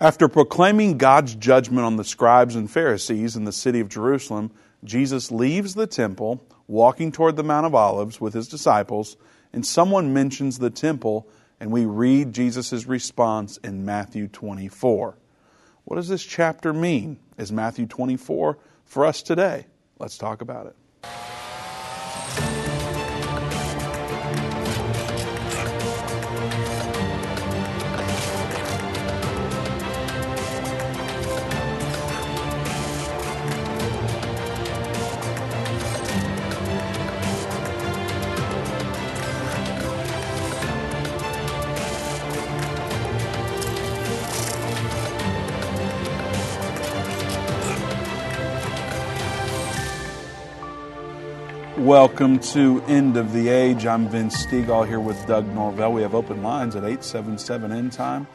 After proclaiming God's judgment on the scribes and Pharisees in the city of Jerusalem, Jesus leaves the temple, walking toward the Mount of Olives with his disciples, and someone mentions the temple, and we read Jesus' response in Matthew 24. What does this chapter mean? Is Matthew 24 for us today? Let's talk about it. Welcome to End of the Age. I'm Vince Stegall here with Doug Norvell. We have open lines at 877 End Time,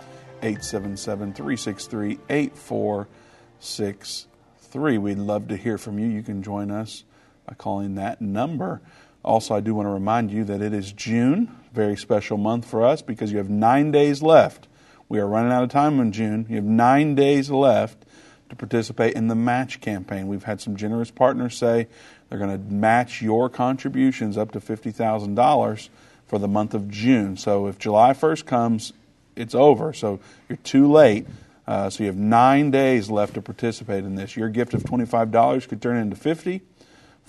877 363 8463. We'd love to hear from you. You can join us by calling that number. Also, I do want to remind you that it is June, very special month for us because you have nine days left. We are running out of time in June. You have nine days left to participate in the match campaign. We've had some generous partners say they're going to match your contributions up to $50,000 for the month of June. So if July 1st comes, it's over. So you're too late. Uh, so you have nine days left to participate in this. Your gift of $25 could turn into 50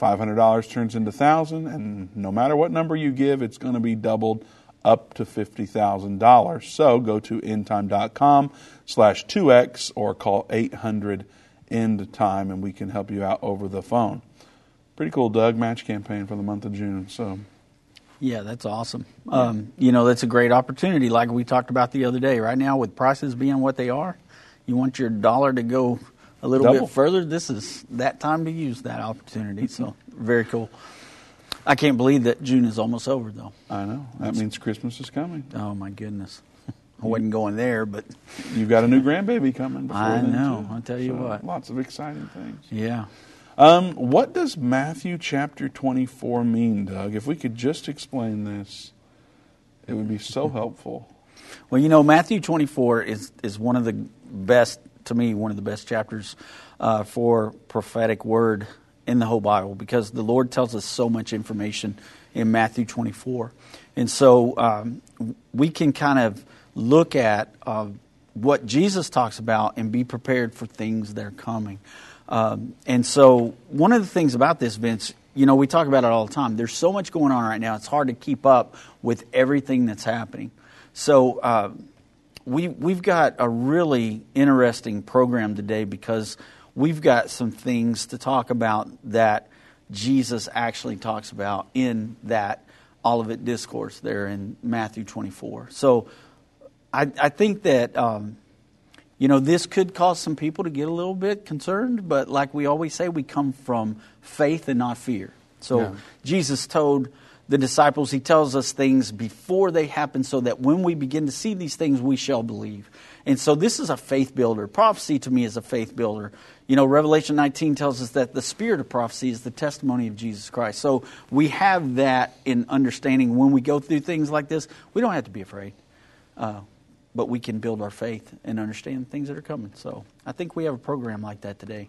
$500 turns into 1000 and no matter what number you give, it's going to be doubled up to $50,000. So go to endtime.com slash 2x or call 800 end time and we can help you out over the phone. Pretty cool, Doug, match campaign for the month of June. So, yeah, that's awesome. Um, you know, that's a great opportunity, like we talked about the other day. Right now, with prices being what they are, you want your dollar to go a little Double. bit further. This is that time to use that opportunity. So, very cool. I can't believe that June is almost over, though. I know. That That's, means Christmas is coming. Oh, my goodness. I wasn't going there, but. You've got a new grandbaby coming. I know. I'll tell you so, what. Lots of exciting things. Yeah. Um, what does Matthew chapter 24 mean, Doug? If we could just explain this, it would be so helpful. Well, you know, Matthew 24 is, is one of the best, to me, one of the best chapters uh, for prophetic word in the whole Bible because the Lord tells us so much information in Matthew 24. And so um, we can kind of look at uh, what Jesus talks about and be prepared for things that are coming. Um, and so, one of the things about this, Vince, you know, we talk about it all the time. There's so much going on right now, it's hard to keep up with everything that's happening. So, uh, we, we've got a really interesting program today because we've got some things to talk about that Jesus actually talks about in that Olivet discourse there in Matthew 24. So, I, I think that. Um, you know, this could cause some people to get a little bit concerned, but like we always say, we come from faith and not fear. So yeah. Jesus told the disciples, He tells us things before they happen so that when we begin to see these things, we shall believe. And so this is a faith builder. Prophecy to me is a faith builder. You know, Revelation 19 tells us that the spirit of prophecy is the testimony of Jesus Christ. So we have that in understanding when we go through things like this. We don't have to be afraid. Uh, but we can build our faith and understand things that are coming. So I think we have a program like that today.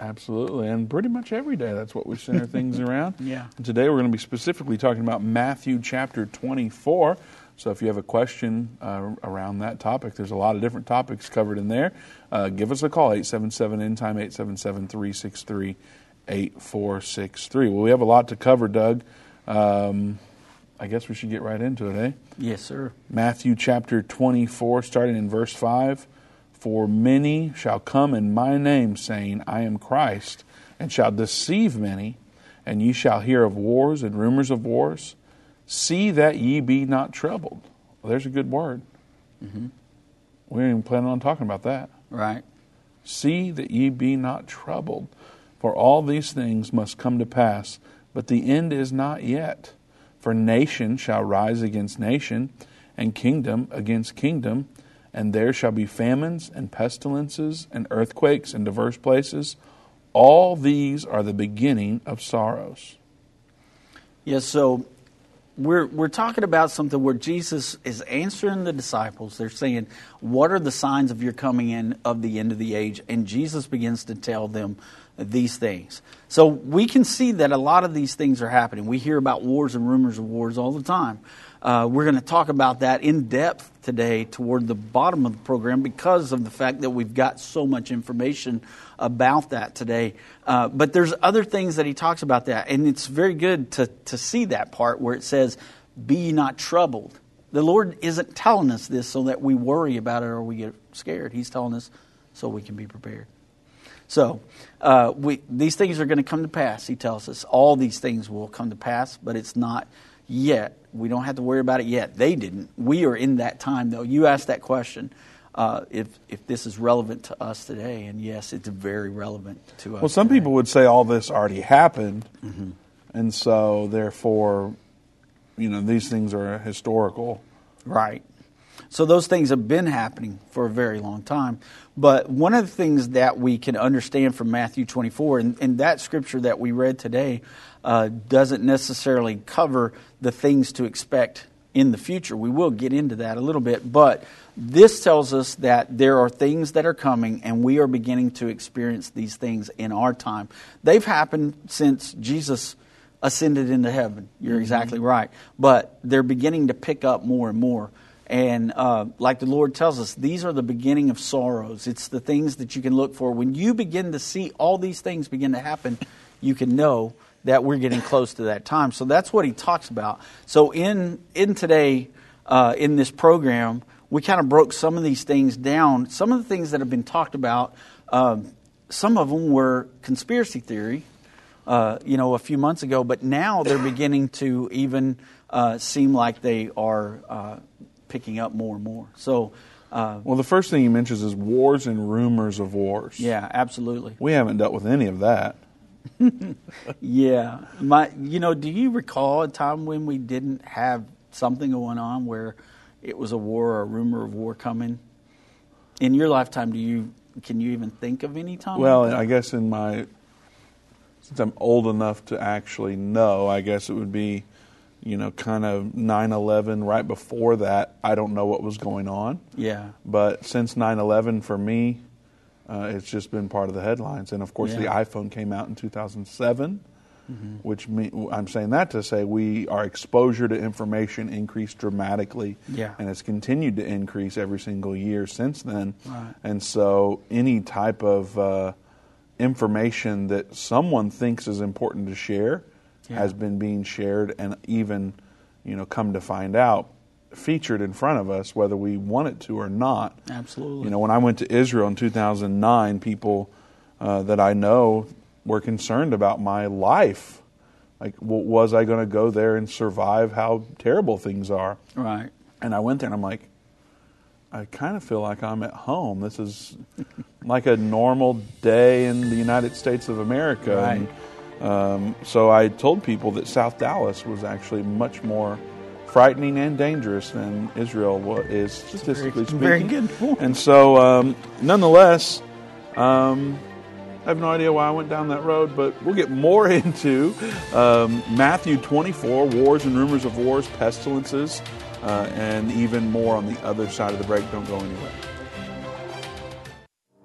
Absolutely, and pretty much every day that's what we center things around. Yeah. And today we're going to be specifically talking about Matthew chapter 24. So if you have a question uh, around that topic, there's a lot of different topics covered in there. Uh, give us a call, 877 End Time, 877 363 8463. Well, we have a lot to cover, Doug. Um, I guess we should get right into it, eh? Yes, sir. Matthew chapter 24, starting in verse 5. For many shall come in my name, saying, I am Christ, and shall deceive many, and ye shall hear of wars and rumors of wars. See that ye be not troubled. Well, there's a good word. Mm-hmm. We ain't even planning on talking about that. Right. See that ye be not troubled, for all these things must come to pass, but the end is not yet. For nation shall rise against nation, and kingdom against kingdom, and there shall be famines and pestilences and earthquakes in diverse places. All these are the beginning of sorrows. Yes, so we're we're talking about something where Jesus is answering the disciples. They're saying, "What are the signs of your coming in of the end of the age?" And Jesus begins to tell them these things. So we can see that a lot of these things are happening. We hear about wars and rumors of wars all the time. Uh, we're going to talk about that in depth today toward the bottom of the program because of the fact that we've got so much information about that today. Uh, but there's other things that he talks about that, and it's very good to, to see that part where it says, Be not troubled. The Lord isn't telling us this so that we worry about it or we get scared. He's telling us so we can be prepared. So, uh, we, these things are going to come to pass, he tells us. All these things will come to pass, but it's not yet. We don't have to worry about it yet. They didn't. We are in that time, though. You asked that question. Uh, if if this is relevant to us today, and yes, it's very relevant to us. Well, some today. people would say all this already happened, mm-hmm. and so therefore, you know, these things are historical. Right. So those things have been happening for a very long time. But one of the things that we can understand from Matthew 24, and, and that scripture that we read today, uh, doesn't necessarily cover the things to expect in the future. We will get into that a little bit, but this tells us that there are things that are coming, and we are beginning to experience these things in our time. They've happened since Jesus ascended into heaven. You're mm-hmm. exactly right. But they're beginning to pick up more and more. And uh, like the Lord tells us, these are the beginning of sorrows. It's the things that you can look for. When you begin to see all these things begin to happen, you can know that we're getting close to that time. So that's what he talks about. So in in today, uh, in this program, we kind of broke some of these things down. Some of the things that have been talked about, um, some of them were conspiracy theory. Uh, you know, a few months ago, but now they're beginning to even uh, seem like they are uh, picking up more and more. So, uh, well, the first thing he mentions is wars and rumors of wars. Yeah, absolutely. We haven't dealt with any of that. yeah, my, you know, do you recall a time when we didn't have something going on where it was a war or a rumor of war coming? In your lifetime, do you can you even think of any time? Well, like I guess in my since I'm old enough to actually know, I guess it would be you know, kind of 9 11, right before that, I don't know what was going on. Yeah. But since 9 11, for me, uh, it's just been part of the headlines. And of course, yeah. the iPhone came out in 2007, mm-hmm. which me, I'm saying that to say we our exposure to information increased dramatically. Yeah. And it's continued to increase every single year since then. Right. And so any type of uh, information that someone thinks is important to share yeah. has been being shared and even, you know, come to find out, featured in front of us, whether we want it to or not. Absolutely. You know, when I went to Israel in 2009, people uh, that I know were concerned about my life. Like, was I going to go there and survive how terrible things are? Right. And I went there and I'm like, I kind of feel like I'm at home. This is like a normal day in the United States of America. Right. And, um, so I told people that South Dallas was actually much more frightening and dangerous than Israel is statistically very, speaking. Very good. And so, um, nonetheless, um, I have no idea why I went down that road, but we'll get more into um, Matthew 24 wars and rumors of wars, pestilences, uh, and even more on the other side of the break. Don't go anywhere.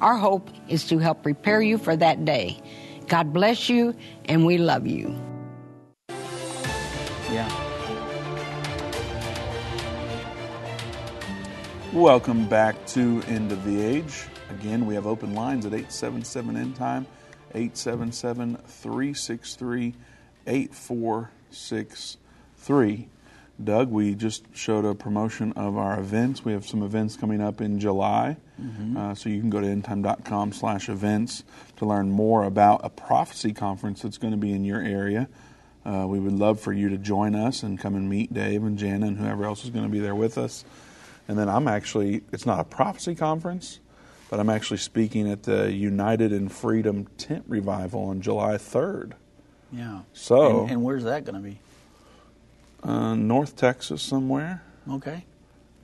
Our hope is to help prepare you for that day. God bless you, and we love you. Yeah. Welcome back to End of the Age. Again, we have open lines at 877 End Time, 877 363 8463. Doug, we just showed a promotion of our events. We have some events coming up in July. Uh, so you can go to endtime.com slash events to learn more about a prophecy conference that's going to be in your area. Uh, we would love for you to join us and come and meet Dave and Jana and whoever else is going to be there with us. And then I'm actually, it's not a prophecy conference, but I'm actually speaking at the United in Freedom Tent Revival on July 3rd. Yeah. So- and, and where's that going to be? Uh, North Texas somewhere. Okay.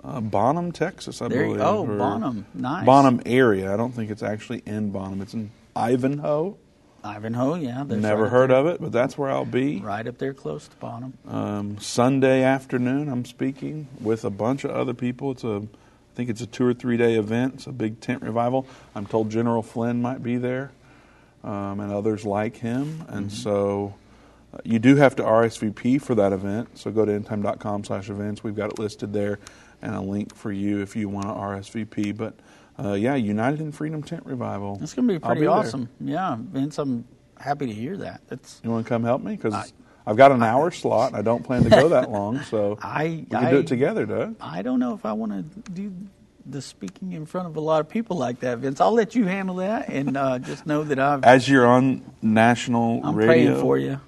Uh, Bonham, Texas, I There you- believe. oh, Bonham. Nice. Bonham area. I don't think it's actually in Bonham. It's in Ivanhoe. Ivanhoe, yeah. Never right heard of it, but that's where I'll be. Right up there close to Bonham. Um, Sunday afternoon, I'm speaking with a bunch of other people. It's a, I think it's a two or three day event. It's a big tent revival. I'm told General Flynn might be there, um, and others like him. And so, uh, you do have to RSVP for that event. So go to endtime.com slash events. We've got it listed there, and a link for you if you want to RSVP. But uh, yeah, United in Freedom Tent Revival. It's going to be pretty there. awesome. Yeah, Vince, I'm happy to hear that. That's You want to come help me? Because I- I've got an hour slot. and I don't plan to go that long, so I- we can do it together, Doug. I don't know if I want to do the speaking in front of a lot of people like that, Vince. I'll let you handle that, and uh, just know that I've, As you're on national I'm radio, praying for you.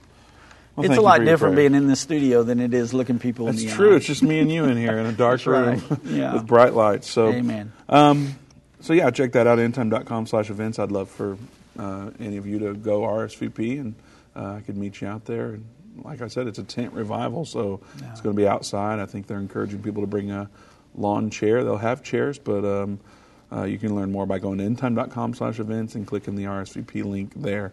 Well, it's a lot different being in the studio than it is looking people That's in the true. eye. It's just me and you in here in a dark room right. Yeah. with bright lights. So, Amen. Um, so yeah, check that out. Endtime.com slash events. I'd love for uh, any of you to go RSVP, and uh, I could meet you out there. And like I said, it's a tent revival, so it's going to be outside. I think they're encouraging people to bring a lawn chair. They'll have chairs, but um, uh, you can learn more by going to endtime.com slash events and clicking the RSVP link there.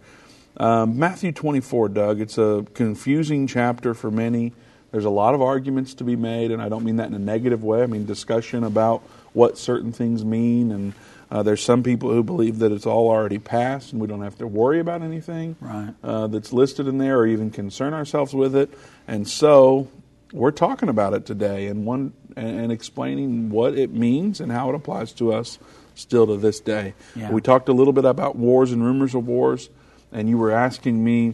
Um, Matthew 24, Doug, it's a confusing chapter for many. There's a lot of arguments to be made, and I don't mean that in a negative way. I mean discussion about what certain things mean, and uh, there's some people who believe that it's all already passed and we don't have to worry about anything Right. uh, that's listed in there or even concern ourselves with it. And so we're talking about it today and one and, and explaining what it means and how it applies to us still to this day. Yeah. We talked a little bit about wars and rumors of wars, and you were asking me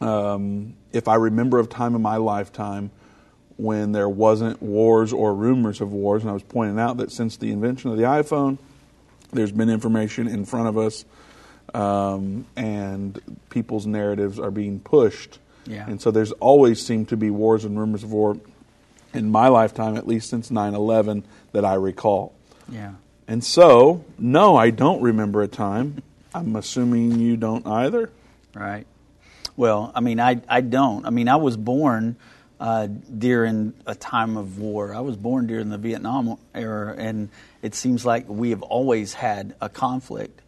um, if I remember of time in my lifetime when there wasn't wars or rumors of wars, and I was pointing out that since the invention of the iPhone, there's been information in front of us, um, and people's narratives are being pushed. Yeah. And so there's always seemed to be wars and rumors of war in my lifetime, at least since 9 11, that I recall. Yeah. And so, no, I don't remember a time. I'm assuming you don't either. Right. Well, I mean, I, I don't. I mean, I was born uh, during a time of war. I was born during the Vietnam era, and it seems like we have always had a conflict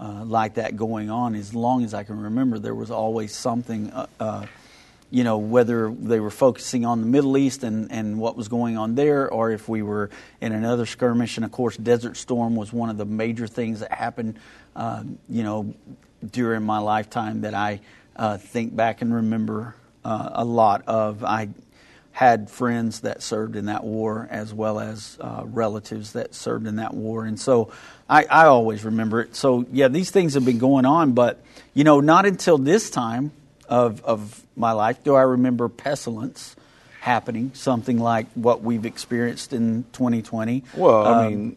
uh, like that going on. As long as I can remember, there was always something. Uh, uh, you know, whether they were focusing on the Middle East and, and what was going on there, or if we were in another skirmish. And of course, Desert Storm was one of the major things that happened, uh, you know, during my lifetime that I uh, think back and remember uh, a lot of. I had friends that served in that war as well as uh, relatives that served in that war. And so I, I always remember it. So, yeah, these things have been going on, but, you know, not until this time of, of my life do I remember pestilence happening, something like what we've experienced in 2020. Well, I Um, mean,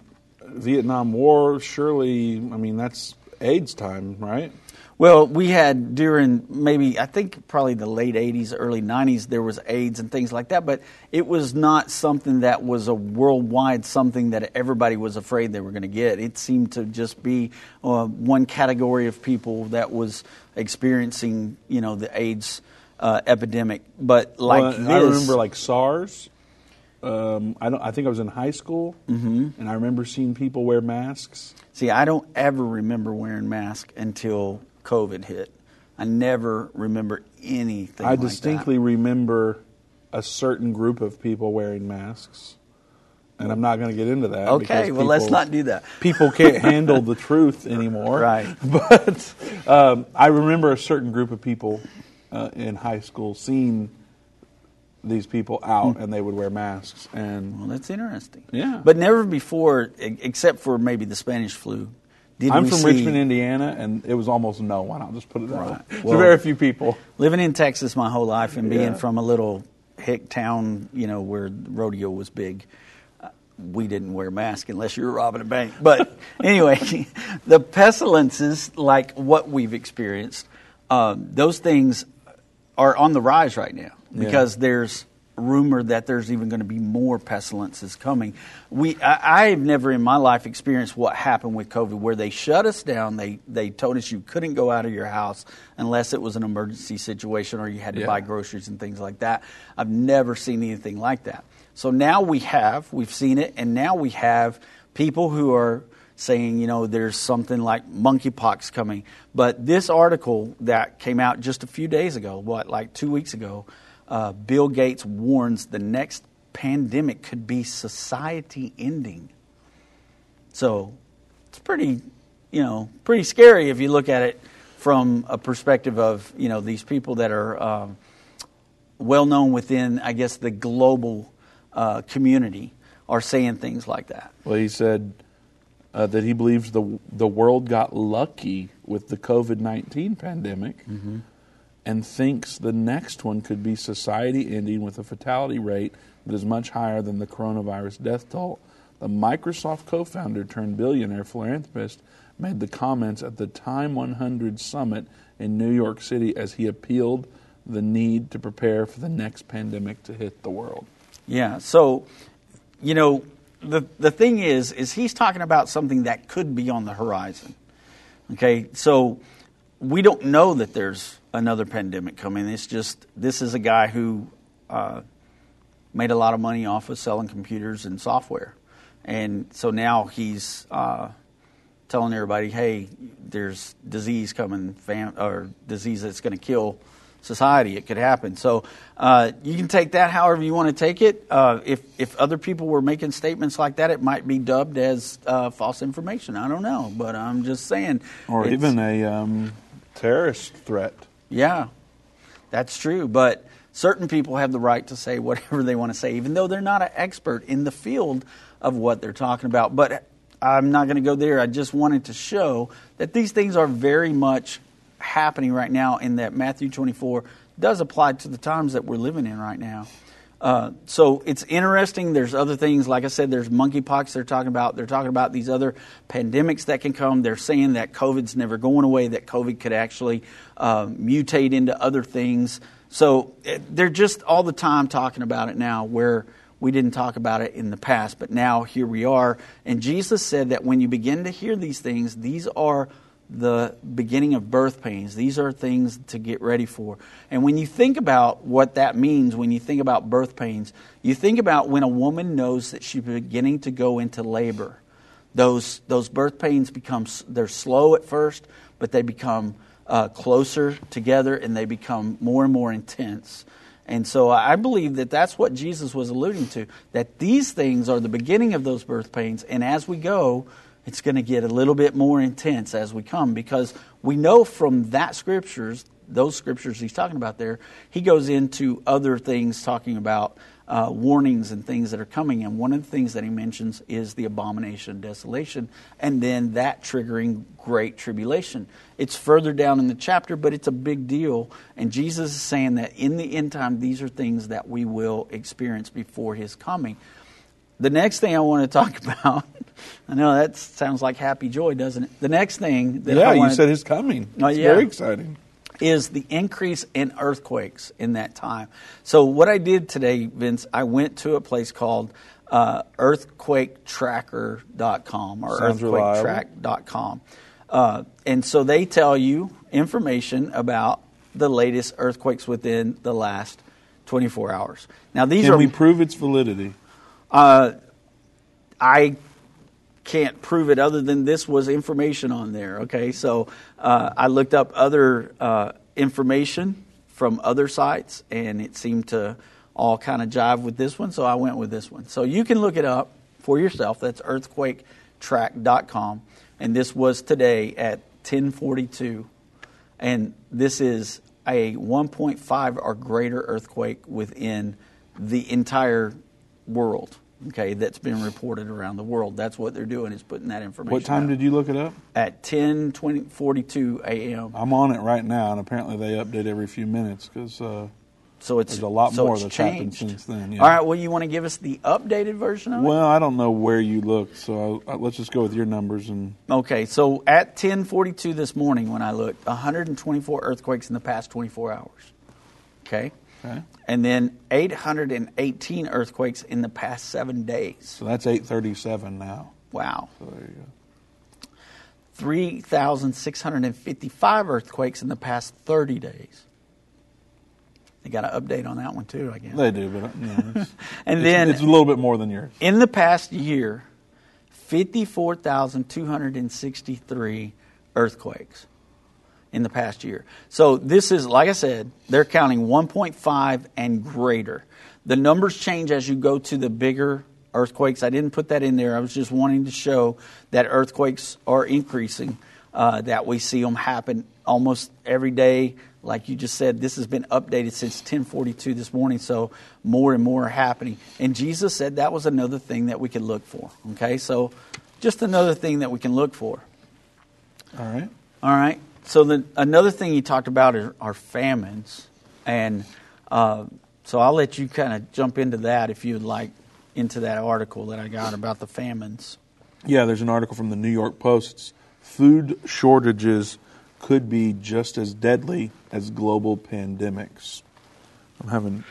Vietnam War, surely, I mean, that's AIDS time, right? Well, we had during maybe I think probably the late '80s, early '90s, there was AIDS and things like that, but it was not something that was a worldwide something that everybody was afraid they were going to get. It seemed to just be uh, one category of people that was experiencing, you know, the AIDS uh, epidemic. But like Well, this, I remember like SARS. Um, I don't. I think I was in high school, mm-hmm. and I remember seeing people wear masks. See, I don't ever remember wearing masks until COVID hit. I never remember anything. I like distinctly that. remember a certain group of people wearing masks, and I'm not going to get into that. Okay, because well, let's not do that. People can't handle the truth anymore, Right. But um, I remember a certain group of people uh, in high school seeing these people out, Hmm. and they would wear masks, and Well, that's interesting. Yeah. But never before, except for maybe the Spanish flu. Did I'm from see, Richmond, Indiana, and it was almost no one. I'll just put it that Right. way. Well- so very few people. Living in Texas my whole life and being Yeah. from a little hick town, you know, where rodeo was big, uh, we didn't wear masks unless you were robbing a bank. But anyway, the pestilences, like what we've experienced, um, those things are on the rise right now Yeah. because there's rumor that there's even going to be more pestilences coming. We, I, I've never in my life experienced what happened with COVID, where they shut us down. They they told us you couldn't go out of your house unless it was an emergency situation or you had to Yeah. buy groceries and things like that. I've never seen anything like that. So now we have, we've seen it, and now we have people who are saying, you know, there's something like monkeypox coming. But this article that came out just a few days ago, what, like two weeks ago, uh, Bill Gates warns the next pandemic could be society ending. So it's pretty, you know, pretty scary if you look at it from a perspective of, you know, these people that are um, well known within, I guess, the global uh, community are saying things like that. Well, he said uh, that he believes the the world got lucky with the COVID nineteen pandemic, and thinks the next one could be society ending with a fatality rate that is much higher than the coronavirus death toll. The Microsoft co-founder turned billionaire philanthropist made the comments at the Time 100 summit in New York City as he appealed the need to prepare for the next pandemic to hit the world. Yeah. So, you know, the the thing is, is he's talking about something that could be on the horizon. Okay. So we don't know that there's another pandemic coming. It's just this is a guy who uh, made a lot of money off of selling computers and software, and so now he's uh, telling everybody, "Hey, there's disease coming, fam- or disease that's going to kill society. It could happen." So uh, you can take that however you want to take it. Uh, if if other people were making statements like that, it might be dubbed as uh, false information. I don't know, but I'm just saying. Or even a um, terrorist threat. Yeah, that's true. But certain people have the right to say whatever they want to say, even though they're not an expert in the field of what they're talking about. But I'm not going to go there. I just wanted to show that these things are very much happening right now, and that Matthew 24 does apply to the times that we're living in right now. Uh, so it's interesting. There's other things, like I said, there's monkeypox they're talking about. They're talking about these other pandemics that can come. They're saying that COVID's never going away, that COVID could actually uh, mutate into other things. So eh, they're just all the time talking about it now, where we didn't talk about it in the past, but now here we are. And Jesus said that when you begin to hear these things, these are the beginning of birth pains. These are things to get ready for. And when you think about what that means, when you think about birth pains, you think about when a woman knows that she's beginning to go into labor. Those, those birth pains become, they're slow at first, but they become uh, closer together and they become more and more intense. And so I believe that that's what Jesus was alluding to, that these things are the beginning of those birth pains. And as we go, it's going to get a little bit more intense as we come because we know from that scriptures, those scriptures he's talking about there, he goes into other things talking about uh, warnings and things that are coming. And one of the things that he mentions is the abomination desolation, and then that triggering great tribulation. It's further down in the chapter, but it's a big deal. And Jesus is saying that in the end time, these are things that we will experience before his coming. The next thing I want to talk about I know that sounds like happy joy, doesn't it? The next thing that yeah, I you said his coming. Oh, It's yeah. very exciting. is the increase in earthquakes in that time. So what I did today, Vince, I went to a place called uh, earthquaketracker.com or Sounds earthquaketrack.com. Uh, and so they tell you information about the latest earthquakes within the last 24 hours. Now these Can are we prove its validity? Uh, I can't prove it other than this was information on there. Okay, so uh, I looked up other uh, information from other sites, and it seemed to all kind of jive with this one, so I went with this one. So you can look it up for yourself. That's earthquaketrack.com, and this was today at 10:42, and this is a 1.5 or greater earthquake within the entire world. Okay, that's been reported around the world. That's what they're doing is putting that information. What time out. did you look it up? At 10, 20, 42 a.m. I'm on it right now, and apparently they update every few minutes because uh, So it's there's a lot so more that's happened changed. since then. Yeah. All right. Well, you want to give us the updated version of Well, I don't know where you looked, so i let's just go with your numbers and? Okay. So at 10:42 this morning, when I looked, 124 earthquakes in the past 24 hours. Okay. Okay. And then 818 earthquakes in the past seven days. So that's 837 now. Wow. So there you go. 3,655 earthquakes in the past 30 days. They got an update on that one too, I guess. They do, but know, it's, and it's- then it's a little bit more than yours. in the past year, 54,263 earthquakes in the past year. So this is, like I said, they're counting 1.5 and greater. The numbers change as you go to the bigger earthquakes. I didn't put that in there. I was just wanting to show that earthquakes are increasing, uh, that we see them happen almost every day. Like you just said, this has been updated since 1042 this morning, so more and more are happening. And Jesus said that was another thing that we could look for. Okay, so just another thing that we can look for. All right. All right. So the, another thing he talked about are, are famines, and uh, so I'll let you kind of jump into that if you'd like into that article that I got about the famines. Yeah, there's an article from the New York Post. Food shortages could be just as deadly as global pandemics. I'm having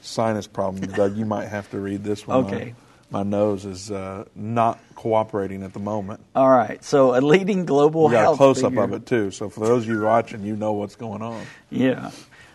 sinus problems, Doug. You might have to read this one. Okay. My, nose is uh, not cooperating at the moment. All right. So a leading global We got a health close up figure- of it too. So for those of you watching, you know what's going on. Yeah.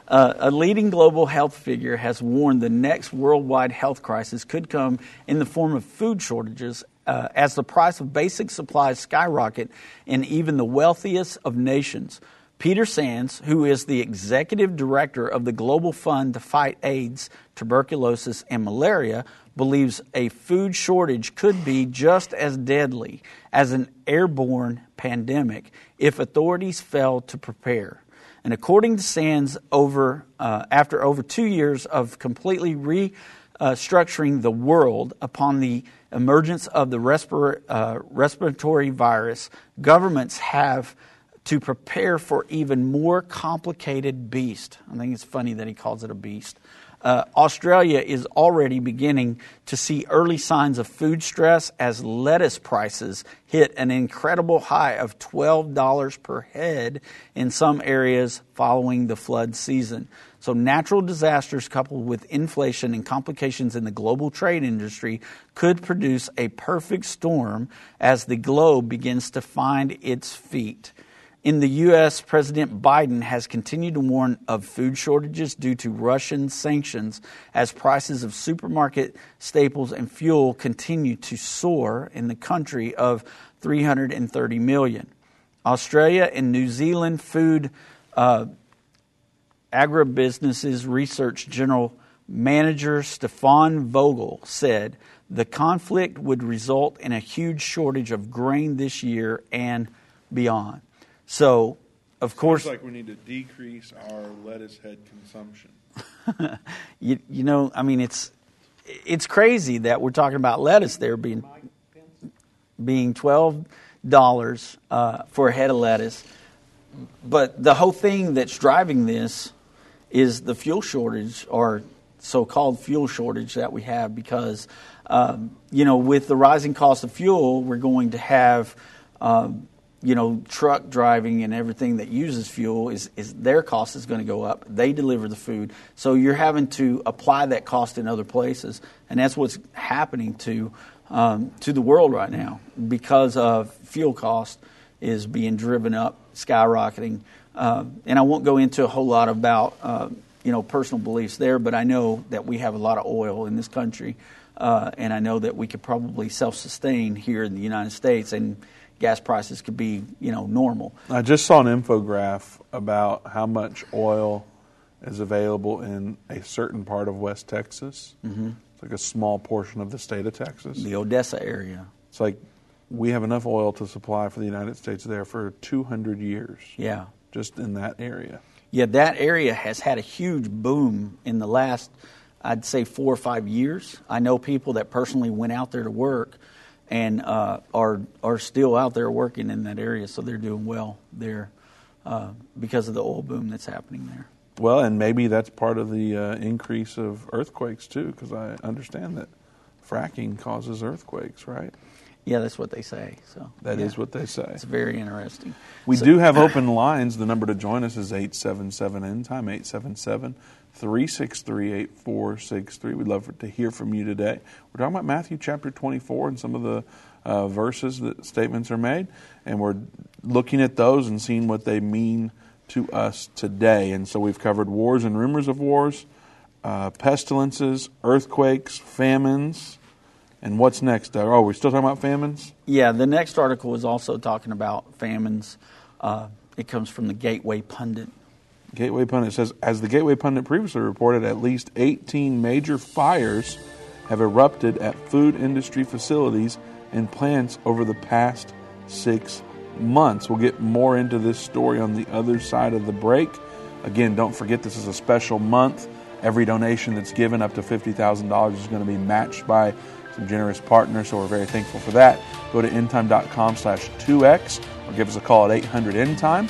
Uh, a leading global health figure has warned the next worldwide health crisis could come in the form of food shortages uh, as the price of basic supplies skyrocket in even the wealthiest of nations. Peter Sands, who is the executive director of the Global Fund to Fight AIDS, tuberculosis, and malaria, believes a food shortage could be just as deadly as an airborne pandemic if authorities fail to prepare. And according to Sands, over uh, after over two years of completely restructuring the world upon the emergence of the respir- uh, respiratory virus, governments have to prepare for even more complicated beast. I think it's funny that he calls it a beast. Uh, Australia is already beginning to see early signs of food stress as lettuce prices hit an incredible high of $12 per head in some areas following the flood season. So, natural disasters coupled with inflation and complications in the global trade industry could produce a perfect storm as the globe begins to find its feet. In the U.S., President Biden has continued to warn of food shortages due to Russian sanctions as prices of supermarket staples and fuel continue to soar in the country of 330 million. Australia and New Zealand food uh, agribusinesses research general manager Stefan Vogel said the conflict would result in a huge shortage of grain this year and beyond. So, of course, like we need to decrease our lettuce head consumption. you, you know, I mean, it's it's crazy that we're talking about lettuce there being being twelve dollars uh, for a head of lettuce, but the whole thing that's driving this is the fuel shortage or so-called fuel shortage that we have because um, you know with the rising cost of fuel, we're going to have um, you know truck driving and everything that uses fuel is, is their cost is going to go up. They deliver the food, so you're having to apply that cost in other places, and that's what's happening to um, to the world right now because of fuel cost is being driven up, skyrocketing. Uh, and I won't go into a whole lot about uh, you know personal beliefs there, but I know that we have a lot of oil in this country, uh, and I know that we could probably self-sustain here in the United States, and gas prices could be you know normal. I just saw an infograph about how much oil is available in a certain part of West Texas. Mm-hmm. It's like a small portion of the state of Texas. The Odessa area. It's like we have enough oil to supply for the United States there for 200 years. Yeah. Just in that area. Yeah, that area has had a huge boom in the last, I'd say, four or five years. I know people that personally went out there to work and uh, are are still out there working in that area, so they're doing well there uh, because of the oil boom that's happening there. Well, and maybe that's part of the uh, increase of earthquakes too, because I understand that fracking causes earthquakes, right? Yeah, that's what they say. So that yeah. is what they say. It's very interesting. We so, do have open lines. The number to join us is 877 end time 877 363 8463. We'd love to hear from you today. We're talking about Matthew chapter 24 and some of the uh, verses that statements are made, and we're looking at those and seeing what they mean to us today. And so we've covered wars and rumors of wars, uh, pestilences, earthquakes, famines and what's next? Oh, we're we still talking about famines? Yeah, the next article is also talking about famines. Uh, it comes from the Gateway Pundit. Gateway Pundit says, as the Gateway Pundit previously reported, at least 18 major fires have erupted at food industry facilities and plants over the past six months. We'll get more into this story on the other side of the break. Again, don't forget this is a special month. Every donation that's given up to $50,000 is going to be matched by some generous partners, so we're very thankful for that. Go to endtime.com slash 2x or give us a call at 800 endtime.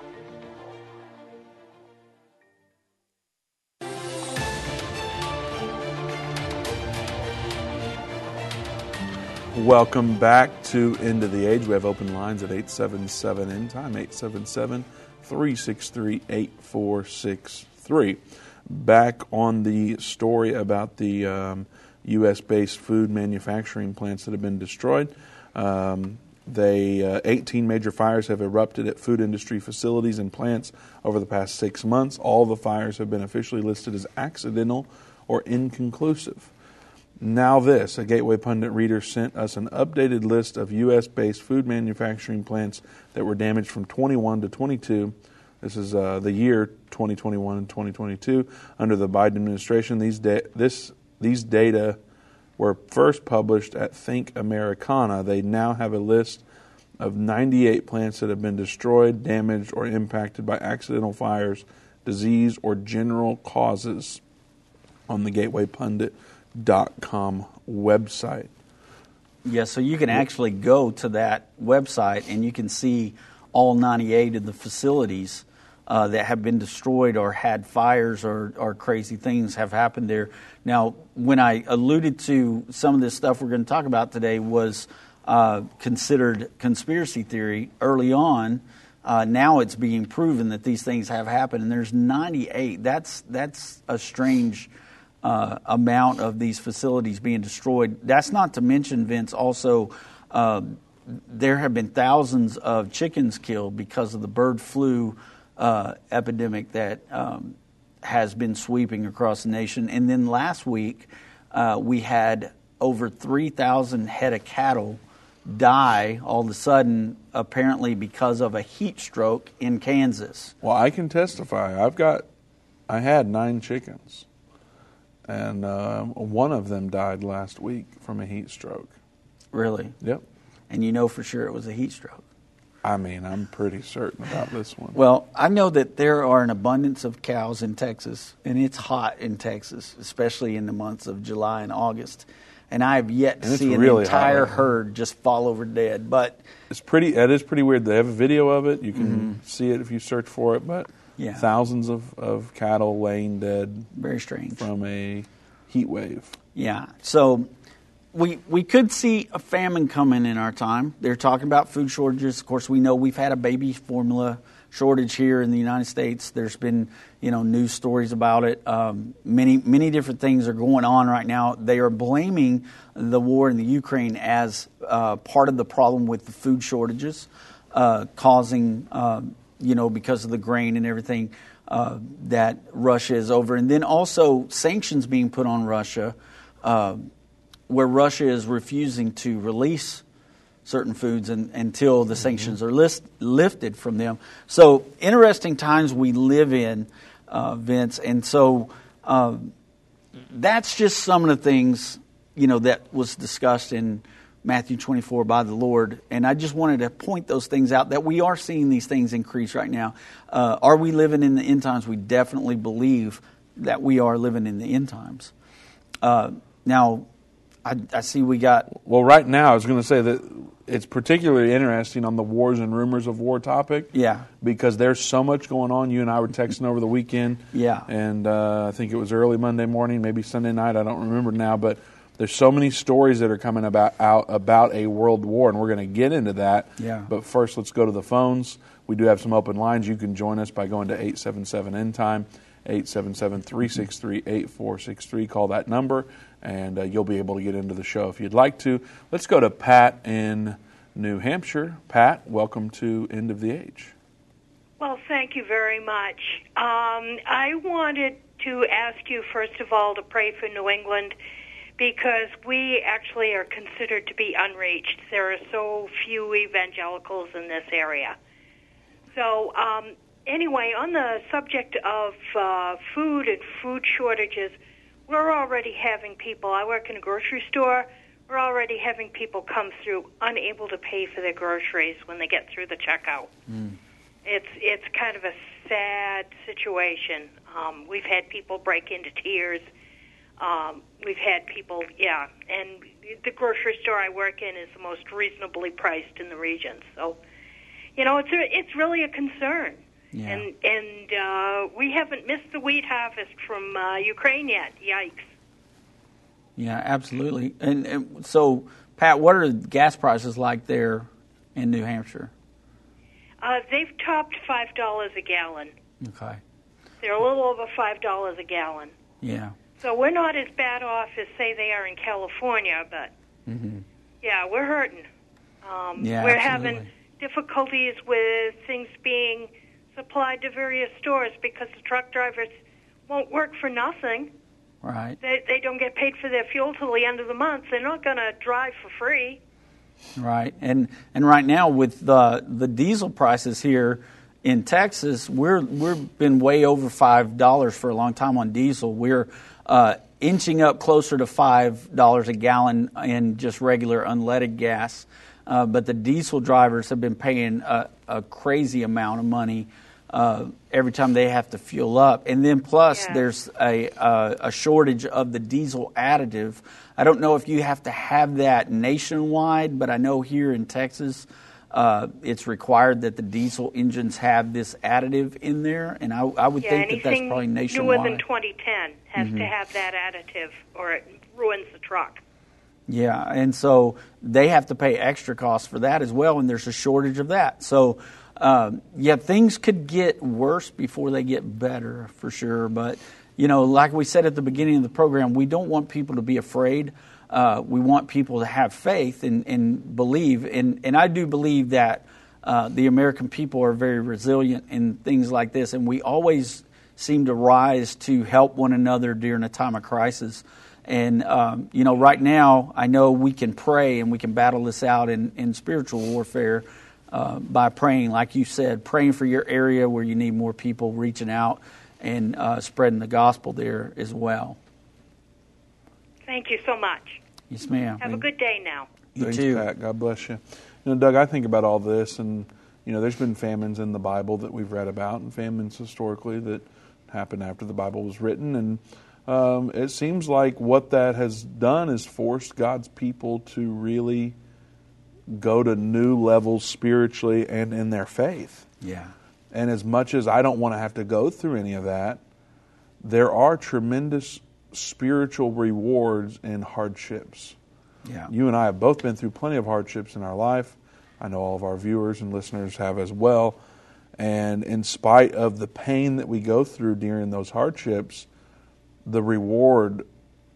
Welcome back to End of the Age. We have open lines at 877 End Time, 877 363 8463. Back on the story about the um, U.S. based food manufacturing plants that have been destroyed. Um, they, uh, 18 major fires have erupted at food industry facilities and plants over the past six months. All the fires have been officially listed as accidental or inconclusive. Now, this a Gateway Pundit reader sent us an updated list of U.S. based food manufacturing plants that were damaged from 21 to 22. This is uh, the year 2021 and 2022 under the Biden administration. These da- this These data were first published at Think Americana. They now have a list of 98 plants that have been destroyed, damaged, or impacted by accidental fires, disease, or general causes on the GatewayPundit.com website. Yeah, so you can actually go to that website and you can see all 98 of the facilities uh, that have been destroyed or had fires or, or crazy things have happened there. Now, when I alluded to some of this stuff we're going to talk about today was uh, considered conspiracy theory early on. Uh, now it's being proven that these things have happened, and there's 98. That's that's a strange uh, amount of these facilities being destroyed. That's not to mention, Vince. Also, uh, there have been thousands of chickens killed because of the bird flu uh, epidemic that um, has been sweeping across the nation. And then last week, uh, we had over 3,000 head of cattle die all of a sudden, apparently because of a heat stroke in Kansas. Well, I can testify. I've got, I had nine chickens, and uh, one of them died last week from a heat stroke. Really? Yep. And you know for sure it was a heat stroke. I mean, I'm pretty certain about this one. Well, I know that there are an abundance of cows in Texas, and it's hot in Texas, especially in the months of July and August. And I have yet to And see an really entire hot. herd just fall over dead. But It's pretty. It is pretty weird. They have a video of it. You can see it if you search for it. But Mm-hmm. Yeah. thousands of, of cattle laying dead very strange. from a heat wave. Yeah. So we we could see a famine coming in our time. They're talking about food shortages. Of course, we know we've had a baby formula shortage here in the United States. There's been you know news stories about it. Um, many many different things are going on right now. They are blaming the war in the Ukraine as uh, part of the problem with the food shortages, uh, causing uh, you know because of the grain and everything. Uh, that Russia is over, and then also sanctions being put on Russia, uh, where Russia is refusing to release certain foods and, until the sanctions are list, lifted from them. So interesting times we live in, uh, Vince, and so uh, that's just some of the things you know that was discussed in Matthew 24 by the Lord, and I just wanted to point those things out that we are seeing these things increase right now. Uh, are we living in the end times? We definitely believe that we are living in the end times. Uh, now, I, I see we got Well, right now, I was going to say that it's particularly interesting on the wars and rumors of war topic. Yeah. Because there's so much going on. You and I were texting over the weekend. Yeah. And uh, I think it was early Monday morning, maybe Sunday night. I don't remember now, but there's so many stories that are coming about out about a world war, and we're going to get into that. Yeah. But first, let's go to the phones. We do have some open lines. You can join us by going to 877 end time. 877-363-8463 call that number and uh, you'll be able to get into the show if you'd like to let's go to pat in new hampshire pat welcome to end of the age Well, thank you very much. Um, I wanted to ask you, first of all, to pray for New England because we actually are considered to be unreached. There are so few evangelicals in this area. So, um, anyway, on the subject of uh, food and food shortages, we're already having people. I work in a grocery store. We're already having people come through unable to pay for their groceries when they get through the checkout. It's it's kind of a sad situation. Um, we've had people break into tears. Um, we've had people, yeah, and the grocery store I work in is the most reasonably priced in the region. So, you know, it's a, it's really a concern. Yeah. And and uh, we haven't missed the wheat harvest from uh, Ukraine yet. Yikes! Yeah, absolutely. And, and so, Pat, what are gas prices like there in New Hampshire? Uh, they've topped five dollars a gallon. Okay. They're a little over five dollars a gallon. Yeah. So we're not as bad off as say they are in California, but yeah, we're hurting. Um, Yeah, we're absolutely. having difficulties with things being supplied to various stores because the truck drivers won't work for nothing. Right. They they don't get paid for their fuel till the end of the month. They're not going to drive for free. Right. And and right now with the the diesel prices here in Texas, we're we've been way over five dollars for a long time on diesel. We're uh, inching up closer to five dollars a gallon in just regular unleaded gas. Uh, but the diesel drivers have been paying a, a crazy amount of money uh, every time they have to fuel up. And then plus, Yeah. there's a, uh, a shortage of the diesel additive. I don't know if you have to have that nationwide, but I know here in Texas, uh, it's required that the diesel engines have this additive in there, and I, I would Yeah, think that that's probably newer nationwide. Mm-hmm. than 2010 has to have that additive, or it ruins the truck. Yeah, and so they have to pay extra costs for that as well, and there's a shortage of that. So, um, yeah, things could get worse before they get better for sure. But, you know, like we said at the beginning of the program, we don't want people to be afraid. Uh, we want people to have faith and, and believe. And, and I do believe that uh, the American people are very resilient in things like this, and we always seem to rise to help one another during a time of crisis. And, um, you know, right now, I know we can pray and we can battle this out in, in spiritual warfare uh, by praying, like you said, praying for your area where you need more people reaching out and uh, spreading the gospel there as well. Thank you so much. Yes, ma'am. Have a good day now. You Thanks, too. Pat. God bless you. You know, Doug, I think about all this, and you know, there's been famines in the Bible that we've read about, and famines historically that happened after the Bible was written, and um, it seems like what that has done is forced God's people to really go to new levels spiritually and in their faith. Yeah. And as much as I don't want to have to go through any of that, there are tremendous spiritual rewards in hardships. Yeah. You and I have both been through plenty of hardships in our life. I know all of our viewers and listeners have as well. And in spite of the pain that we go through during those hardships, the reward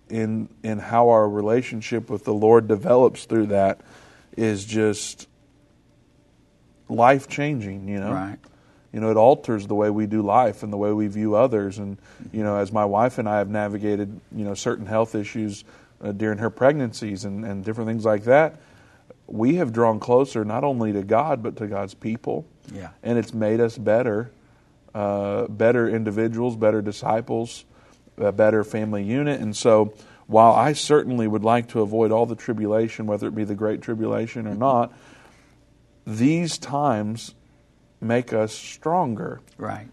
in in how our relationship with the Lord develops through that is just life changing, you know. Right. You know, it alters the way we do life and the way we view others. And you know, as my wife and I have navigated, you know, certain health issues uh, during her pregnancies and, and different things like that, we have drawn closer not only to God but to God's people. Yeah. And it's made us better, uh, better individuals, better disciples, a better family unit. And so, while I certainly would like to avoid all the tribulation, whether it be the great tribulation or not, these times make us stronger Right.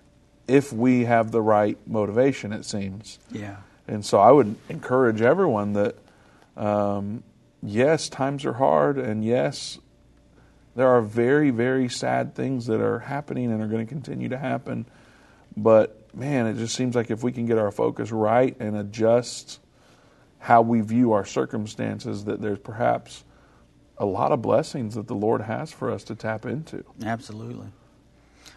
if we have the right motivation, it seems. Yeah. And so I would encourage everyone that, um, yes, times are hard, and yes, there are very, very sad things that are happening and are going to continue to happen. But man, it just seems like if we can get our focus right and adjust how we view our circumstances, that there's perhaps a lot of blessings that the Lord has for us to tap into. Absolutely.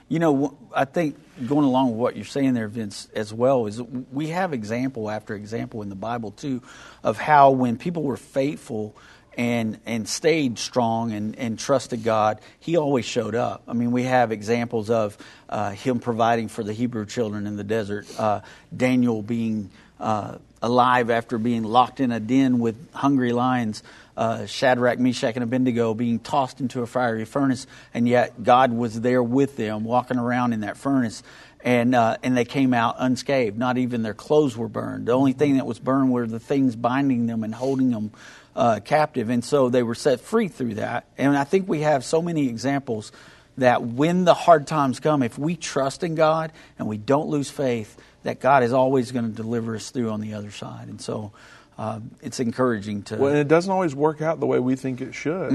You know, I think going along with what you're saying there, Vince, as well, is we have example after example in the Bible too of how when people were faithful and and stayed strong and, and trusted God, He always showed up. I mean, we have examples of uh, Him providing for the Hebrew children in the desert, uh, Daniel being uh, alive after being locked in a den with hungry lions, uh, Shadrach, Meshach, and Abednego being tossed into a fiery furnace, and yet God was there with them, walking around in that furnace, and uh, and they came out unscathed. Not even their clothes were burned. The only thing that was burned were the things binding them and holding them uh, captive, and so they were set free through that. And I think we have so many examples that when the hard times come, if we trust in God and we don't lose faith, that God is always going to deliver us through on the other side. And so uh, it's encouraging to. Well, it doesn't always work out the way we think it should.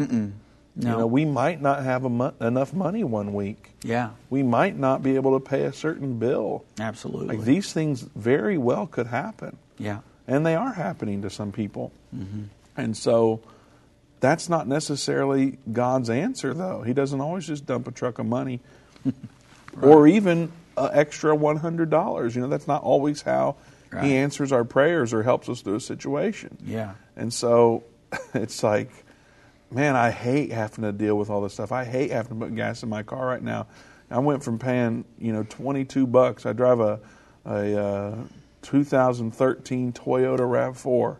You No. know, we might not have mo- enough money one week. yeah, We might not be able to pay a certain bill. absolutely. Like these things very well could happen, yeah, and they are happening to some people. And so that's not necessarily God's answer, though. He doesn't always just dump a truck of money, or even an extra one hundred dollars. You know, that's not always how Right. He answers our prayers or helps us through a situation. yeah, And so it's like, man, I hate having to deal with all this stuff. I hate having to put gas in my car right now. I went from paying, you know, 22 bucks. I drive a, a uh, 2013 Toyota RAV4.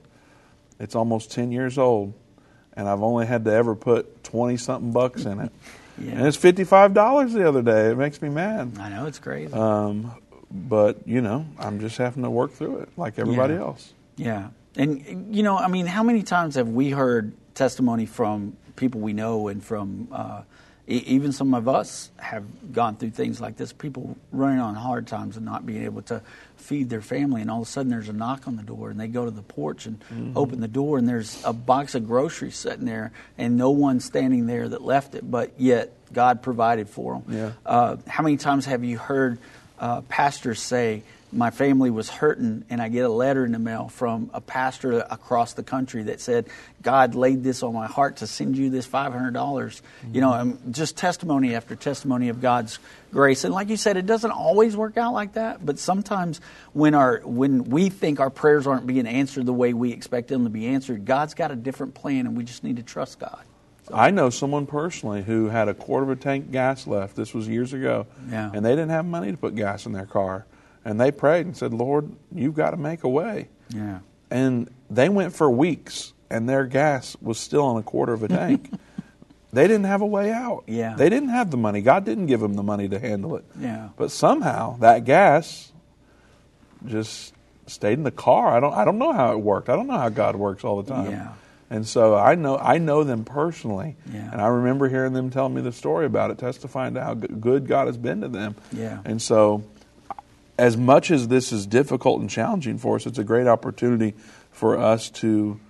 It's almost 10 years old, and I've only had to ever put 20 something bucks in it. Yeah. And it's $55 the other day. It makes me mad. I know it's crazy. Um, but you know, I'm just having to work through it like everybody Yeah. else. Yeah. And, you know, I mean, how many times have we heard testimony from people we know and from uh, e- even some of us have gone through things like this? People running on hard times and not being able to feed their family, and all of a sudden there's a knock on the door, and they go to the porch and open the door, and there's a box of groceries sitting there, and no one standing there that left it, but yet God provided for them. Yeah. Uh, how many times have you heard uh, pastors say, my family was hurting, and I get a letter in the mail from a pastor across the country that said, God laid this on my heart to send you this 500. dollars You know, um, just testimony after testimony of God's grace. And like you said, it doesn't always work out like that, but sometimes when, our, when we think our prayers aren't being answered the way we expect them to be answered, God's got a different plan, and we just need to trust God. I know someone personally who had a quarter of a tank gas left. This was years ago. Yeah. And they didn't have money to put gas in their car. And they prayed and said, Lord, you've got to make a way. Yeah. And they went for weeks, and their gas was still on a quarter of a tank. they didn't have a way out. Yeah. They didn't have the money. God didn't give them the money to handle it. Yeah. But somehow that gas just stayed in the car. I don't I don't know how it worked. I don't know how God works all the time. Yeah. And so I know I know them personally, Yeah. and I remember hearing them tell me the story about it, testifying to how good God has been to them. Yeah. And so, as much as this is difficult and challenging for us, it's a great opportunity for us to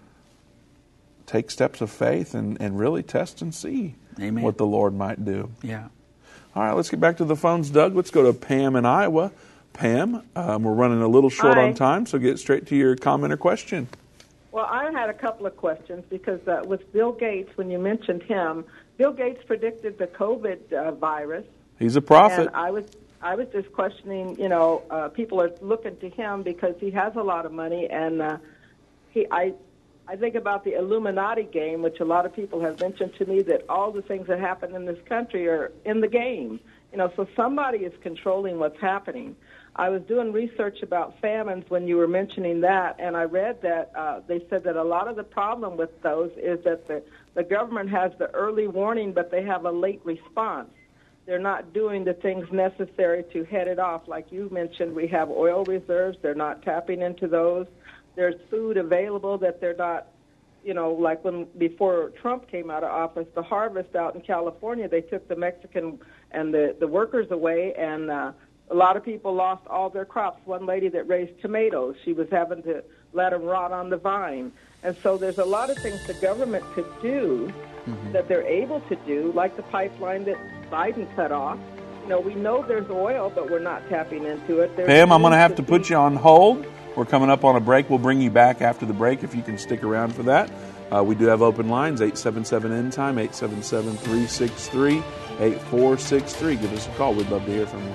take steps of faith and, and really test and see Amen. what the Lord might do. Yeah. All right, let's get back to the phones, Doug. Let's go to Pam in Iowa. Pam, um, we're running a little short Hi. on time, so get straight to your comment or question. Well, I had a couple of questions because uh, with Bill Gates, when you mentioned him, Bill Gates predicted the COVID uh, virus, He's a prophet. and I was I was just questioning. You know, uh, people are looking to him because he has a lot of money, and uh, he I. I think about the Illuminati game, which a lot of people have mentioned to me that all the things that happen in this country are in the game. You know, so somebody is controlling what's happening. I was doing research about famines when you were mentioning that, and I read that uh, they said that a lot of the problem with those is that the, the government has the early warning, but they have a late response. They're not doing the things necessary to head it off. Like you mentioned, we have oil reserves, they're not tapping into those. There's food available that they're not you know, like when before Trump came out of office, the harvest out in California, they took the Mexican and the the workers away, and uh, a lot of people lost all their crops. One lady that raised tomatoes, she was having to let them rot on the vine, and so there's a lot of things the government could do that they're able to do, like the pipeline that Biden cut off. You know, we know there's oil, but we're not tapping into it. There's Pam, I'm going to have to put you on hold. We're coming up on a break. We'll bring you back after the break if you can stick around for that. Uh, we do have open lines 877 End Time, 877 363 8463. Give us a call. We'd love to hear from you.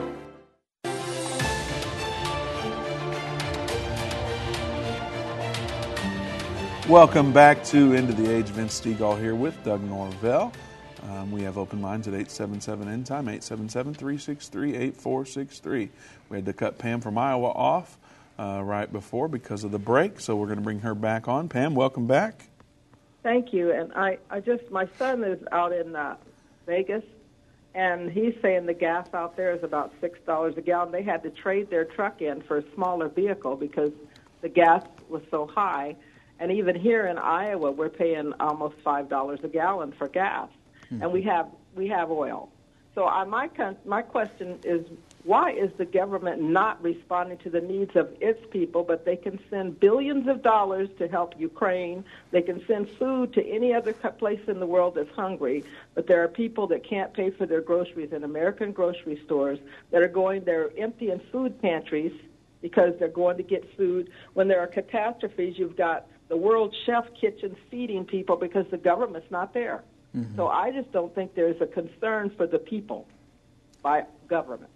Welcome back to End of the Age. Vince Stegall here with Doug Norvell. Um, we have open lines at 877 End Time, 877 363 8463. We had to cut Pam from Iowa off uh, right before because of the break, so we're going to bring her back on. Pam, welcome back. Thank you. And I, I just, my son is out in uh, Vegas, and he's saying the gas out there is about six dollars a gallon. They had to trade their truck in for a smaller vehicle because the gas was so high. And even here in Iowa, we're paying almost five dollars a gallon for gas, and we have we have oil. So I, my my question is, why is the government not responding to the needs of its people? But they can send billions of dollars to help Ukraine. They can send food to any other place in the world that's hungry. But there are people that can't pay for their groceries in American grocery stores that are going. They're emptying food pantries because they're going to get food. When there are catastrophes, you've got the World Chef Kitchen feeding people because the government's not there. Mm-hmm. So I just don't think there's a concern for the people by governments.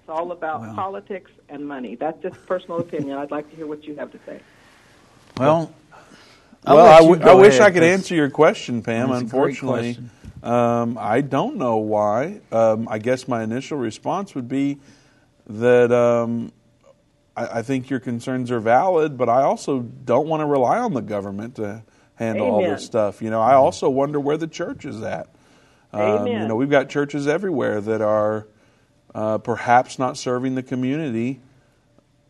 It's all about well, politics and money. That's just personal opinion. I'd like to hear what you have to say. Well, I'll well, I, w- I wish I could answer your question, Pam. Unfortunately, um, I don't know why. Um, I guess my initial response would be that um, I, I, think your concerns are valid, but I also don't want to rely on the government to handle Amen. all this stuff. You know, I also wonder where the church is at. Um, you know, we've got churches everywhere that are uh, perhaps not serving the community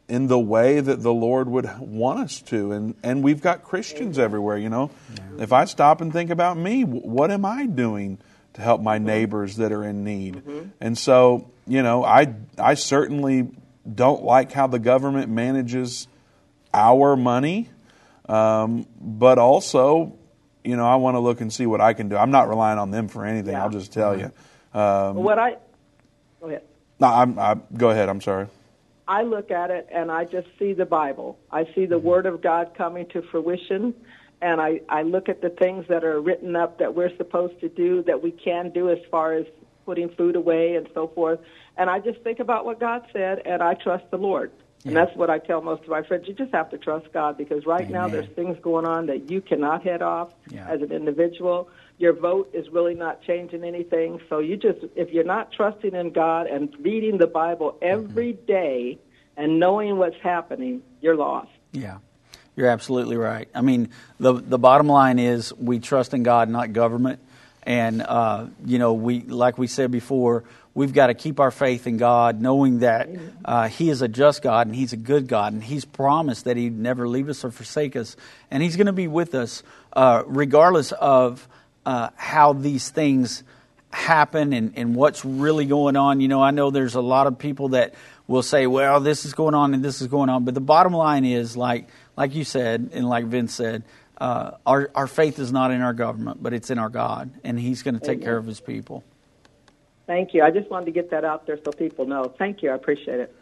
in the way that the Lord would want us to. And, and we've got Christians everywhere, you know. Yeah. If I stop and think about me, what am I doing to help my mm-hmm. neighbors that are in need? Mm-hmm. And so, you know, I, I certainly don't like how the government manages our money, um, but also, you know, I want to look and see what I can do. I'm not relying on them for anything. Yeah. I'll just tell mm-hmm. you. Um, what I go ahead. No, I'm, I, go ahead. I'm sorry. I look at it and I just see the Bible. I see the mm-hmm. Word of God coming to fruition, and I, I look at the things that are written up that we're supposed to do, that we can do as far as putting food away and so forth. And I just think about what God said, and I trust the Lord. Yeah. And that's what I tell most of my friends. You just have to trust God because right Amen. now there's things going on that you cannot head off yeah. as an individual. Your vote is really not changing anything. So you just, if you're not trusting in God and reading the Bible every mm-hmm. day and knowing what's happening, you're lost. Yeah. You're absolutely right. I mean, the the bottom line is we trust in God, not government. And uh, you know, we like we said before, we've got to keep our faith in God, knowing that uh, He is a just God and He's a good God, and He's promised that He'd never leave us or forsake us, and He's going to be with us uh, regardless of uh, how these things happen and, and what's really going on. You know, I know there's a lot of people that will say, "Well, this is going on and this is going on," but the bottom line is, like like you said and like Vince said. Uh, our, our faith is not in our government, but it's in our God, and He's going to take Amen. care of His people. Thank you. I just wanted to get that out there so people know. Thank you. I appreciate it.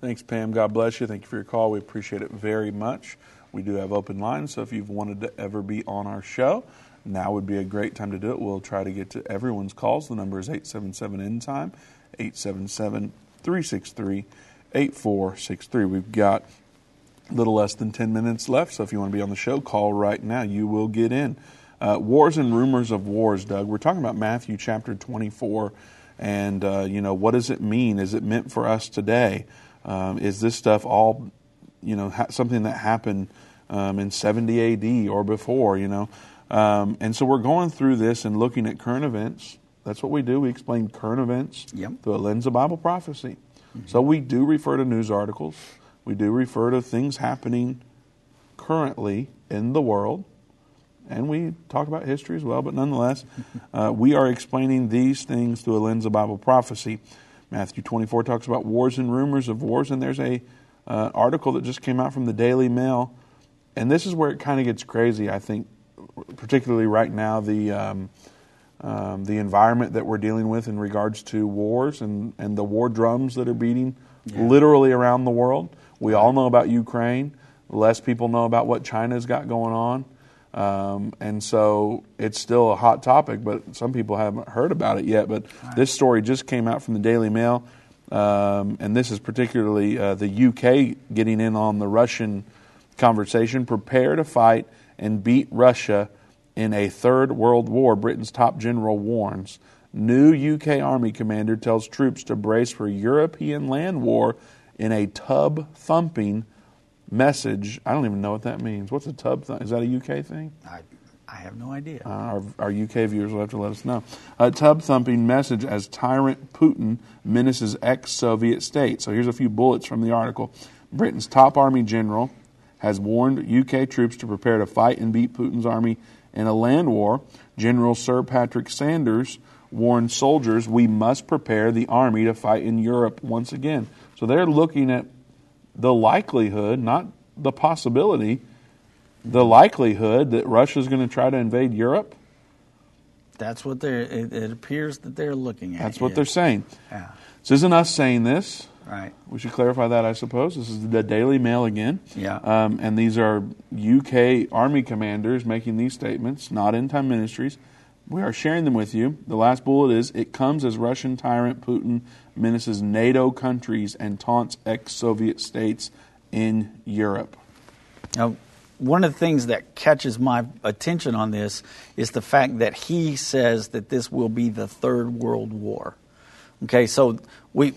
Thanks, Pam. God bless you. Thank you for your call. We appreciate it very much. We do have open lines, so if you've wanted to ever be on our show, now would be a great time to do it. We'll try to get to everyone's calls. The number is 877 End Time, 877 363 8463. We've got a little less than 10 minutes left, so if you want to be on the show, call right now. You will get in. Uh, wars and rumors of wars, Doug. We're talking about Matthew chapter 24 and, uh, you know, what does it mean? Is it meant for us today? Um, is this stuff all, you know, ha- something that happened um, in 70 AD or before, you know? Um, and so we're going through this and looking at current events. That's what we do. We explain current events yep. through a lens of Bible prophecy. Mm-hmm. So we do refer to news articles. We do refer to things happening currently in the world and we talk about history as well, but nonetheless, uh, we are explaining these things through a lens of Bible prophecy. Matthew 24 talks about wars and rumors of wars, and there's a uh, article that just came out from the Daily Mail, and this is where it kind of gets crazy. I think, particularly right now, the um, um, the environment that we're dealing with in regards to wars and, and the war drums that are beating yeah. literally around the world. We all know about Ukraine. Less people know about what China's got going on. Um, and so it's still a hot topic, but some people haven't heard about it yet. But right. this story just came out from the Daily Mail, um, and this is particularly uh, the UK getting in on the Russian conversation. Prepare to fight and beat Russia in a third world war, Britain's top general warns. New UK Army commander tells troops to brace for European land war in a tub thumping message. I don't even know what that means. What's a tub? Th- is that a UK thing? I, I have no idea. Uh, our, our, UK viewers will have to let us know. A tub thumping message as tyrant Putin menaces ex Soviet state. So here's a few bullets from the article. Britain's top army general has warned UK troops to prepare to fight and beat Putin's army in a land war. General Sir Patrick Sanders warned soldiers, we must prepare the army to fight in Europe once again. So they're looking at the likelihood, not the possibility, the likelihood that Russia's going to try to invade Europe. That's what they're. It, it appears that they're looking at. That's what yeah. they're saying. Yeah. This isn't us saying this. Right. We should clarify that, I suppose. This is the Daily Mail again. Yeah. Um, and these are UK Army commanders making these statements, not End Time Ministries. We are sharing them with you. The last bullet is It comes as Russian tyrant Putin menaces NATO countries and taunts ex Soviet states in Europe. Now, one of the things that catches my attention on this is the fact that he says that this will be the third world war. Okay, so we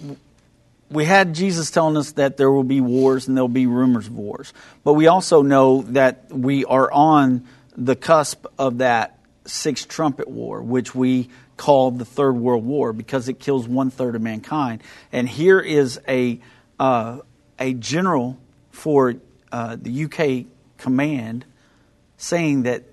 we had Jesus telling us that there will be wars and there'll be rumors of wars. But we also know that we are on the cusp of that sixth trumpet war, which we call the third world war because it kills one third of mankind. And here is a uh, a general for uh, the UK command saying that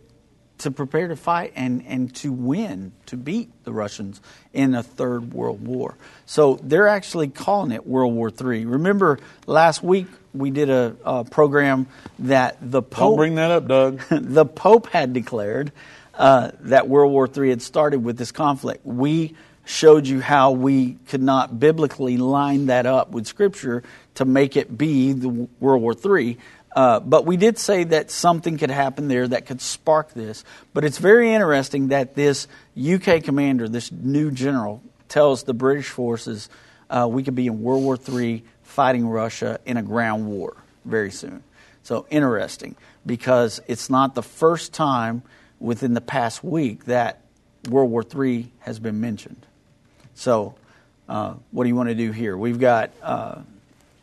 to prepare to fight and, and to win, to beat the Russians in a third world war. So they're actually calling it World War III. Remember last week we did a, a program that the Pope. Don't bring that up, Doug. the Pope had declared uh, that World War III had started with this conflict. We showed you how we could not biblically line that up with Scripture to make it be the World War III. Uh, but we did say that something could happen there that could spark this. But it's very interesting that this UK commander, this new general, tells the British forces uh, we could be in World War III fighting Russia in a ground war very soon. So interesting because it's not the first time within the past week that World War III has been mentioned. So, uh, what do you want to do here? We've got uh,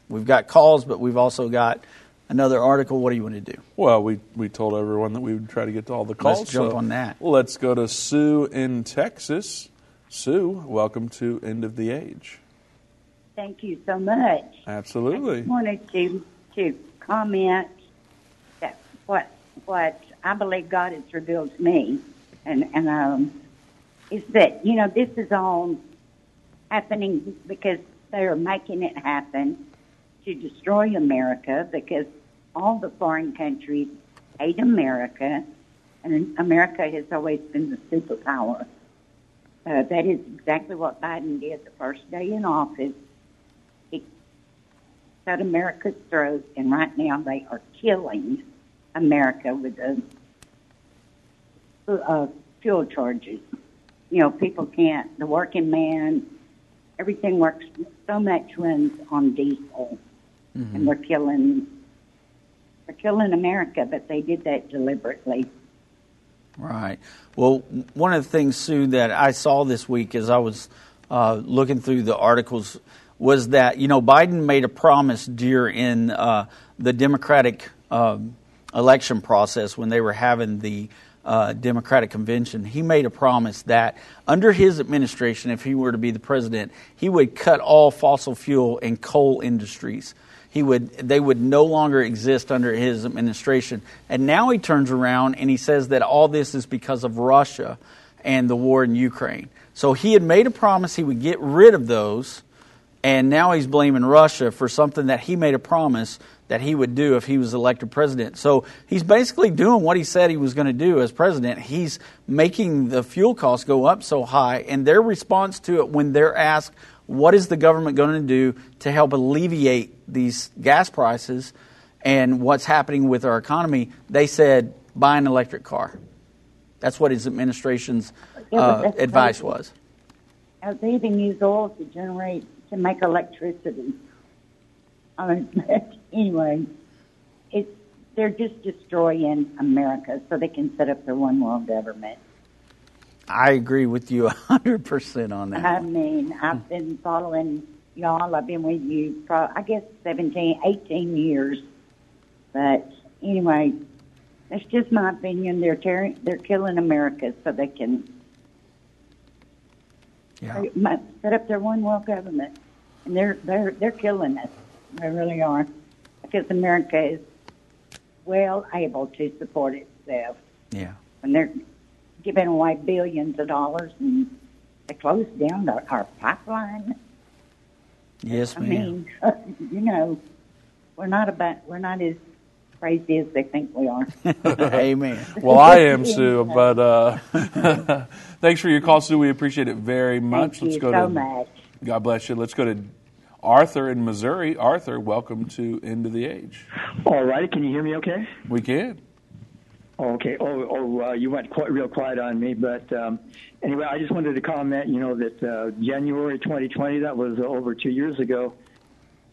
we've got calls, but we've also got another article. What do you want to do? Well, we, we told everyone that we would try to get to all the calls. Let's jump so on that. Let's go to Sue in Texas. Sue, welcome to End of the Age. Thank you so much. Absolutely. I just wanted to to comment that what what I believe God has revealed to me, and and um, is that you know this is all happening because they are making it happen to destroy America because all the foreign countries hate America, and America has always been the superpower. Uh, that is exactly what Biden did the first day in office. He cut America's throat, and right now they are killing America with the uh, fuel charges. You know, people can't, the working man, everything works, so much runs on diesel Mm-hmm. and we're killing we're killing America, but they did that deliberately. Right. Well, one of the things, Sue, that I saw this week as I was uh, looking through the articles was that you know Biden made a promise during uh, the Democratic um, election process when they were having the uh, Democratic convention. He made a promise that under his administration, if he were to be the president, he would cut all fossil fuel and coal industries he would they would no longer exist under his administration. And now he turns around and he says that all this is because of Russia and the war in Ukraine. So he had made a promise he would get rid of those, and now he's blaming Russia for something that he made a promise that he would do if he was elected president. So he's basically doing what he said he was going to do as president. He's making the fuel costs go up so high, and their response to it when they're asked, what is the government going to do to help alleviate these gas prices and what's happening with our economy? They said, buy an electric car. That's what his administration's uh, advice was. Uh, they even use oil to generate, to make electricity. Mean, anyway, it's, they're just destroying America so they can set up their one world government. I agree with you 100% on that. I mean, I've been following y'all. I've been with you for, I guess, 17, 18 years. But anyway, that's just my opinion. They're tearing, they're killing America so they can yeah. set up their one world government. And they're, they're, they're killing us. They really are. Because America is well able to support itself. Yeah. And they're giving away billions of dollars and they closed down our, our pipeline. Yes, I ma'am. mean, you know, we're not about we're not as crazy as they think we are. Amen. Well, I am Sue, but uh, thanks for your call, Sue. We appreciate it very much. Thank Let's you go so to much. God bless you. Let's go to Arthur in Missouri. Arthur, welcome to End of the Age. All right, can you hear me okay? We can. Okay. Oh, oh uh, you went quite real quiet on me, but um, anyway, I just wanted to comment. You know that uh, January 2020, that was uh, over two years ago.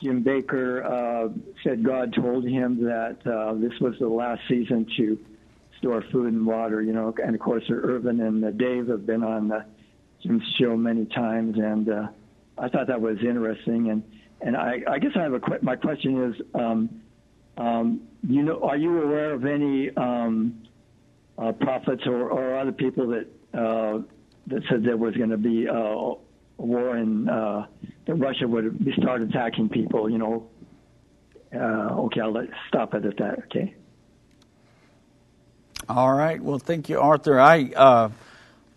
Jim Bakker uh, said God told him that uh, this was the last season to store food and water. You know, and of course, Irvin and uh, Dave have been on uh, Jim's show many times, and uh, I thought that was interesting. And and I, I guess I have a que- my question is. Um, um, you know, are you aware of any um, uh, prophets or, or other people that uh, that said there was going to be uh, a war and uh, that Russia would start attacking people? You know. Uh, okay, I'll let, stop it at that. Okay. All right. Well, thank you, Arthur. I uh,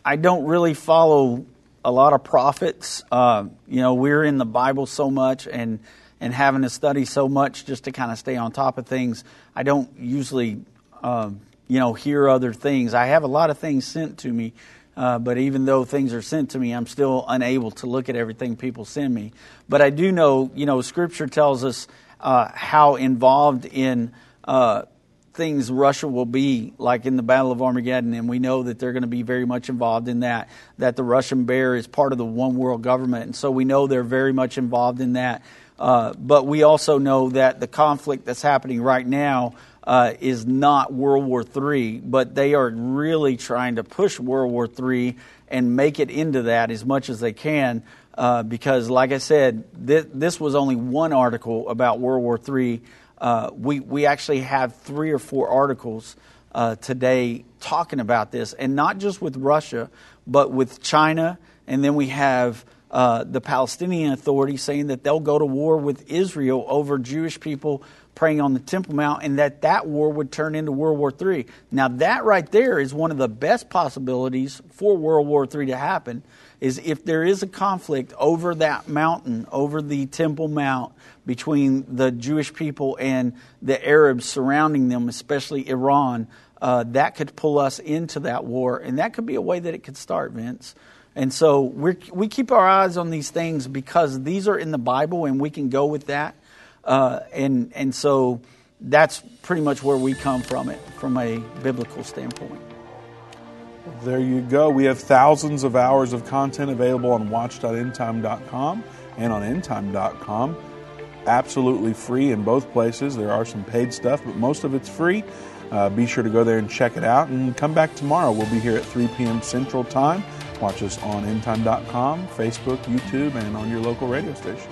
I don't really follow a lot of prophets. Uh, you know, we're in the Bible so much and and having to study so much just to kind of stay on top of things. I don't usually, um, you know, hear other things. I have a lot of things sent to me. Uh, but even though things are sent to me, I'm still unable to look at everything people send me. But I do know, you know, Scripture tells us uh, how involved in uh, things Russia will be, like in the Battle of Armageddon, and we know that they're going to be very much involved in that. That the Russian bear is part of the one world government, and so we know they're very much involved in that. Uh, but we also know that the conflict that's happening right now uh, is not World War III, but they are really trying to push World War III and make it into that as much as they can. Uh, because, like I said, th- this was only one article about World War III. Uh, we we actually have three or four articles uh, today talking about this, and not just with Russia, but with China, and then we have uh, the Palestinian Authority saying that they'll go to war with Israel over Jewish people praying on the Temple Mount, and that that war would turn into World War III. Now, that right there is one of the best possibilities for World War III to happen. Is if there is a conflict over that mountain, over the Temple Mount, between the Jewish people and the Arabs surrounding them, especially Iran, uh, that could pull us into that war, and that could be a way that it could start, Vince. And so we we keep our eyes on these things because these are in the Bible, and we can go with that. Uh, and and so that's pretty much where we come from it from a biblical standpoint. There you go. We have thousands of hours of content available on watch.endtime.com and on endtime.com. Absolutely free in both places. There are some paid stuff, but most of it's free. Uh, be sure to go there and check it out and come back tomorrow. We'll be here at 3 p.m. Central Time. Watch us on endtime.com, Facebook, YouTube, and on your local radio station.